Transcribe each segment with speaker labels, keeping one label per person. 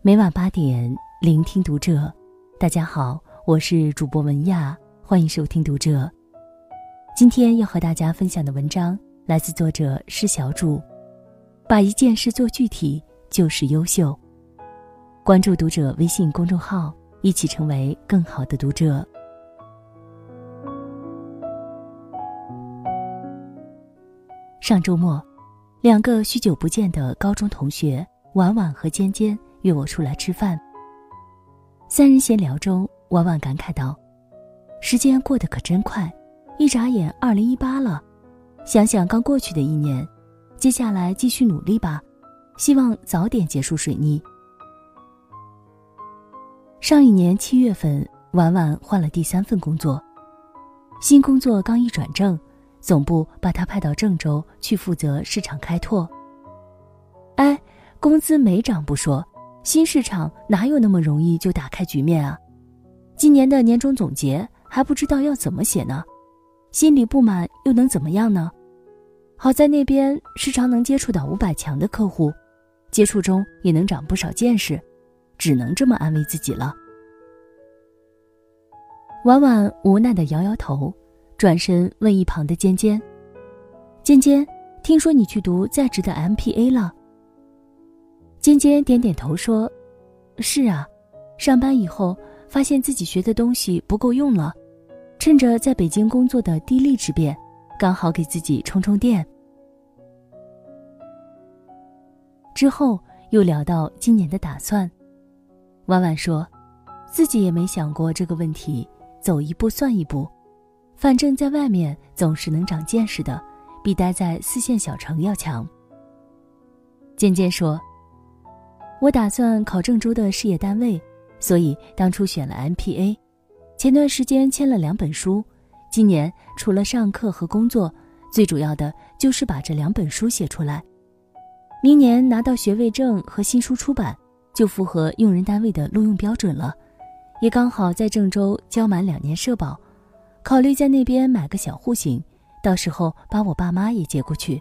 Speaker 1: 每晚八点，聆听读者。大家好，我是主播文亚，欢迎收听读者。今天要和大家分享的文章来自作者施小主。把一件事做具体，就是优秀。关注读者微信公众号，一起成为更好的读者。上周末，两个许久不见的高中同学婉婉和尖尖约我出来吃饭。三人闲聊中，婉婉感慨道：“时间过得可真快，一眨眼二零一八了。想想刚过去的一年。”接下来继续努力吧，希望早点结束水逆。上一年七月份，婉婉换了第三份工作，新工作刚一转正，总部把她派到郑州去负责市场开拓。哎，工资没涨不说，新市场哪有那么容易就打开局面啊？今年的年终总结还不知道要怎么写呢，心里不满又能怎么样呢？好在那边时常能接触到五百强的客户，接触中也能长不少见识，只能这么安慰自己了。婉婉无奈的摇摇头，转身问一旁的尖尖：“尖尖，听说你去读在职的 MPA 了？”尖尖点点头说：“是啊，上班以后发现自己学的东西不够用了，趁着在北京工作的地利之便。”刚好给自己充充电。之后又聊到今年的打算，婉婉说，自己也没想过这个问题，走一步算一步，反正在外面总是能长见识的，比待在四线小城要强。渐渐说，我打算考郑州的事业单位，所以当初选了 MPA，前段时间签了两本书。今年除了上课和工作，最主要的就是把这两本书写出来。明年拿到学位证和新书出版，就符合用人单位的录用标准了，也刚好在郑州交满两年社保，考虑在那边买个小户型，到时候把我爸妈也接过去。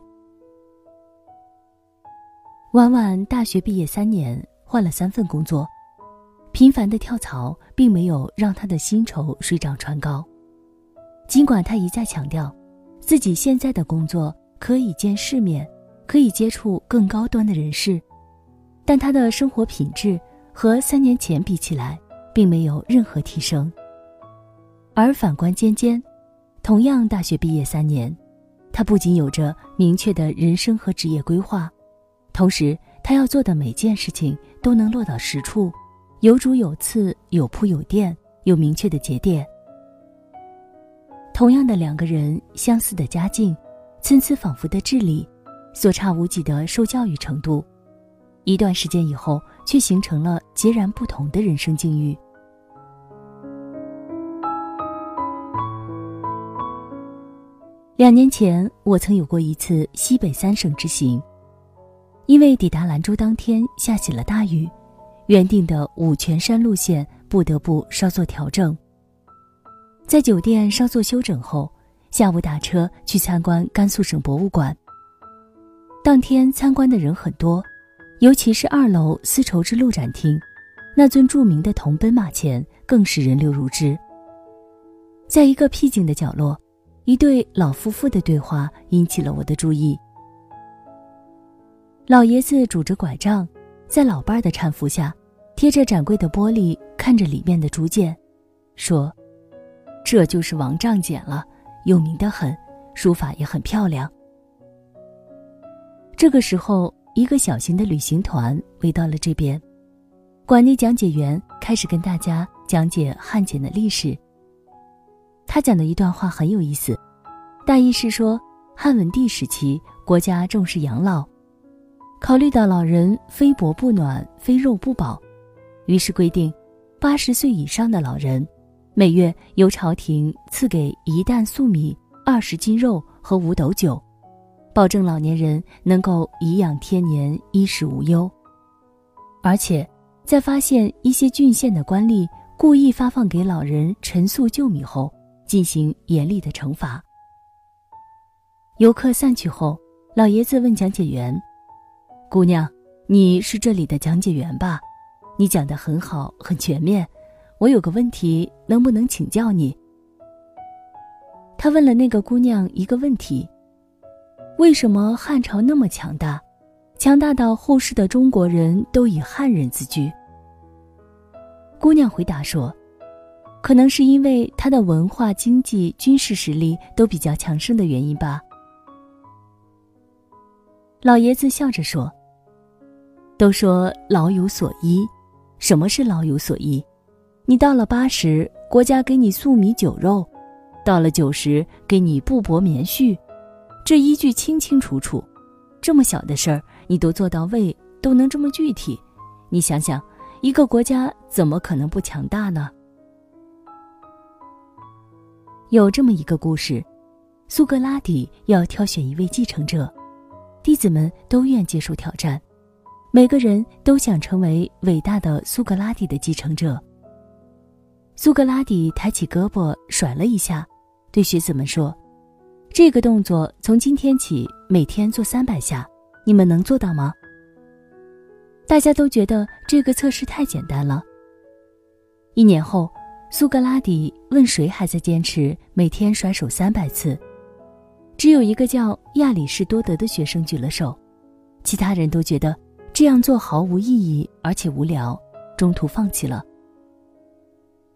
Speaker 1: 婉婉大学毕业三年，换了三份工作，频繁的跳槽并没有让她的薪酬水涨船高。尽管他一再强调，自己现在的工作可以见世面，可以接触更高端的人士，但他的生活品质和三年前比起来，并没有任何提升。而反观尖尖，同样大学毕业三年，他不仅有着明确的人生和职业规划，同时他要做的每件事情都能落到实处，有主有次，有铺有垫，有明确的节点。同样的两个人，相似的家境，参差仿佛的智力，所差无几的受教育程度，一段时间以后，却形成了截然不同的人生境遇。两年前，我曾有过一次西北三省之行，因为抵达兰州当天下起了大雨，原定的五泉山路线不得不稍作调整。在酒店稍作休整后，下午打车去参观甘肃省博物馆。当天参观的人很多，尤其是二楼丝绸之路展厅，那尊著名的铜奔马前更是人流如织。在一个僻静的角落，一对老夫妇的对话引起了我的注意。老爷子拄着拐杖，在老伴儿的搀扶下，贴着展柜的玻璃看着里面的竹简，说。这就是王丈简了，有名的很，书法也很漂亮。这个时候，一个小型的旅行团围到了这边，馆内讲解员开始跟大家讲解汉简的历史。他讲的一段话很有意思，大意是说，汉文帝时期国家重视养老，考虑到老人非薄不暖，非肉不饱，于是规定，八十岁以上的老人。每月由朝廷赐给一担粟米、二十斤肉和五斗酒，保证老年人能够颐养天年、衣食无忧。而且，在发现一些郡县的官吏故意发放给老人陈粟旧米后，进行严厉的惩罚。游客散去后，老爷子问讲解员：“姑娘，你是这里的讲解员吧？你讲的很好，很全面。我有个问题，能不能请教你？”他问了那个姑娘一个问题：“为什么汉朝那么强大，强大到后世的中国人都以汉人自居？”姑娘回答说：“可能是因为他的文化、经济、军事实力都比较强盛的原因吧。”老爷子笑着说：“都说老有所依，什么是老有所依？你到了八十，国家给你粟米酒肉；到了九十，给你布帛棉絮。这依据清清楚楚。这么小的事儿，你都做到位，都能这么具体。你想想，一个国家怎么可能不强大呢？”有这么一个故事：苏格拉底要挑选一位继承者。弟子们都愿接受挑战，每个人都想成为伟大的苏格拉底的继承者。苏格拉底抬起胳膊甩了一下，对学子们说：“这个动作从今天起每天做三百下，你们能做到吗？”大家都觉得这个测试太简单了。一年后，苏格拉底问谁还在坚持每天甩手三百次。只有一个叫亚里士多德的学生举了手，其他人都觉得这样做毫无意义，而且无聊，中途放弃了。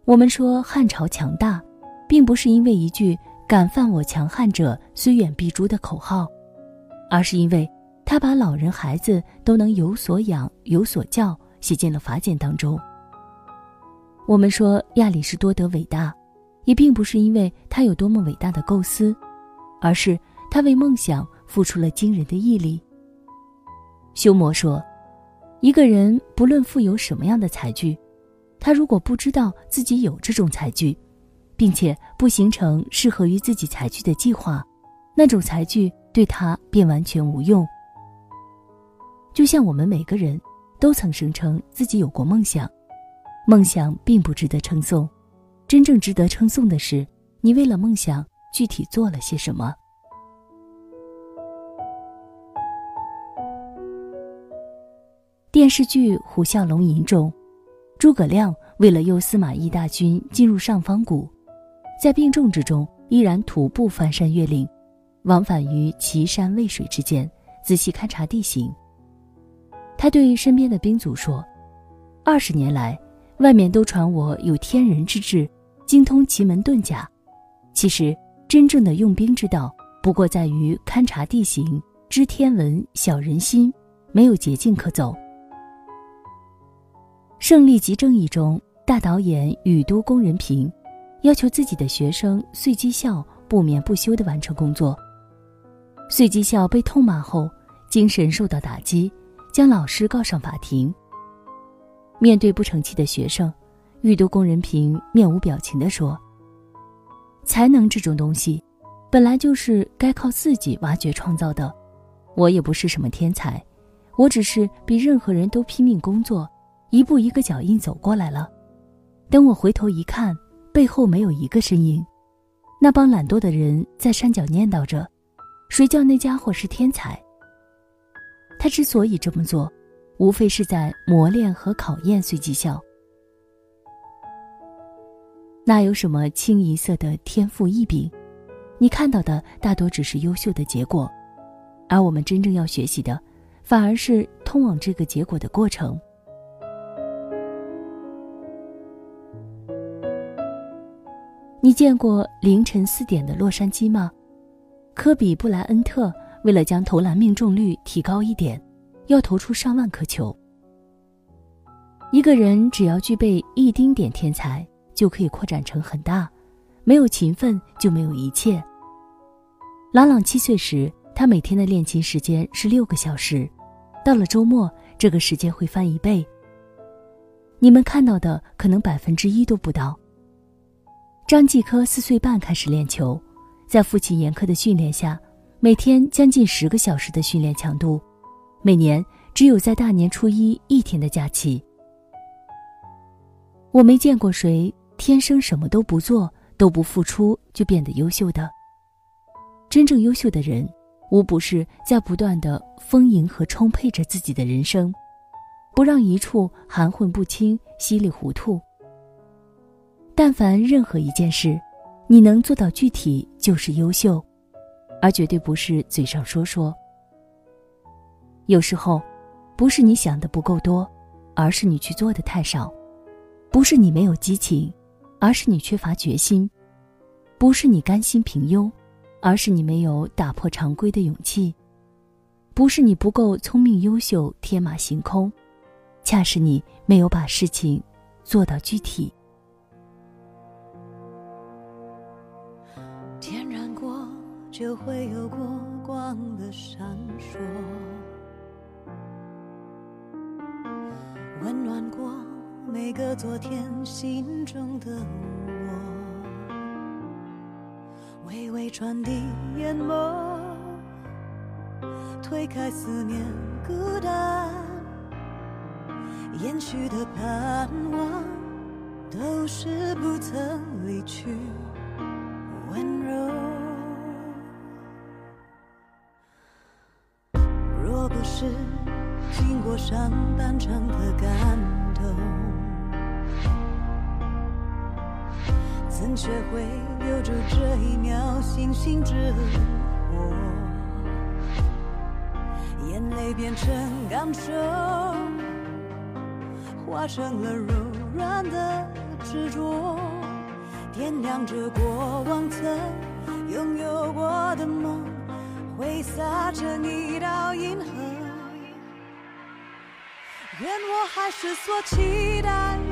Speaker 1: 我们说汉朝强大，并不是因为一句“敢犯我强汉者，虽远必诛”的口号，而是因为他把老人孩子都能有所养、有所教写进了法典当中。我们说亚里士多德伟大，也并不是因为他有多么伟大的构思。而是他为梦想付出了惊人的毅力。修魔说，一个人不论富有什么样的才具，他如果不知道自己有这种才具，并且不形成适合于自己才具的计划，那种才具对他便完全无用。就像我们每个人都曾声称自己有过梦想，梦想并不值得称颂，真正值得称颂的是你为了梦想。具体做了些什么？电视剧《虎啸龙吟》中，诸葛亮为了诱司马懿大军进入上方谷，在病重之中依然徒步翻山越岭，往返于岐山渭水之间，仔细勘察地形。他对身边的兵卒说：“二十年来，外面都传我有天人之志，精通奇门遁甲，其实……”真正的用兵之道，不过在于勘察地形、知天文、晓人心，没有捷径可走。《胜利即正义》中，大导演宇都宫仁平要求自己的学生岁姬孝不眠不休地完成工作。岁姬孝被痛骂后，精神受到打击，将老师告上法庭。面对不成器的学生，宇都宫仁平面无表情地说。才能这种东西，本来就是该靠自己挖掘创造的。我也不是什么天才，我只是比任何人都拼命工作，一步一个脚印走过来了。等我回头一看，背后没有一个身影，那帮懒惰的人在山脚念叨着：“谁叫那家伙是天才？”他之所以这么做，无非是在磨练和考验随机效。哪有什么清一色的天赋异禀？你看到的大多只是优秀的结果，而我们真正要学习的，反而是通往这个结果的过程。你见过凌晨四点的洛杉矶吗？科比布莱恩特为了将投篮命中率提高一点，要投出上万颗球。一个人只要具备一丁点天才。就可以扩展成很大，没有勤奋就没有一切。朗朗七岁时，他每天的练琴时间是六个小时，到了周末，这个时间会翻一倍。你们看到的可能百分之一都不到。张继科四岁半开始练球，在父亲严苛的训练下，每天将近十个小时的训练强度，每年只有在大年初一一天的假期。我没见过谁。天生什么都不做、都不付出就变得优秀的。真正优秀的人，无不是在不断的丰盈和充沛着自己的人生。不让一处含混不清、稀里糊涂。但凡任何一件事，你能做到具体，就是优秀，而绝对不是嘴上说说。有时候，不是你想的不够多，而是你去做的太少；不是你没有激情，而是你缺乏决心；不是你甘心平庸，而是你没有打破常规的勇气；不是你不够聪明优秀、天马行空，恰是你没有把事情做到具体。
Speaker 2: 点燃过，就会有过光的闪烁。温暖过每个昨天心中的我，微微传递眼眸，推开思念孤单，延续的盼望都是不曾离去温柔。若不是。经过上半场的感动，怎学会留住这一秒星星之火？眼泪变成感受，化成了柔软的执着，点亮着过往曾拥有过的梦，挥洒成一道银河。愿我还是所期待。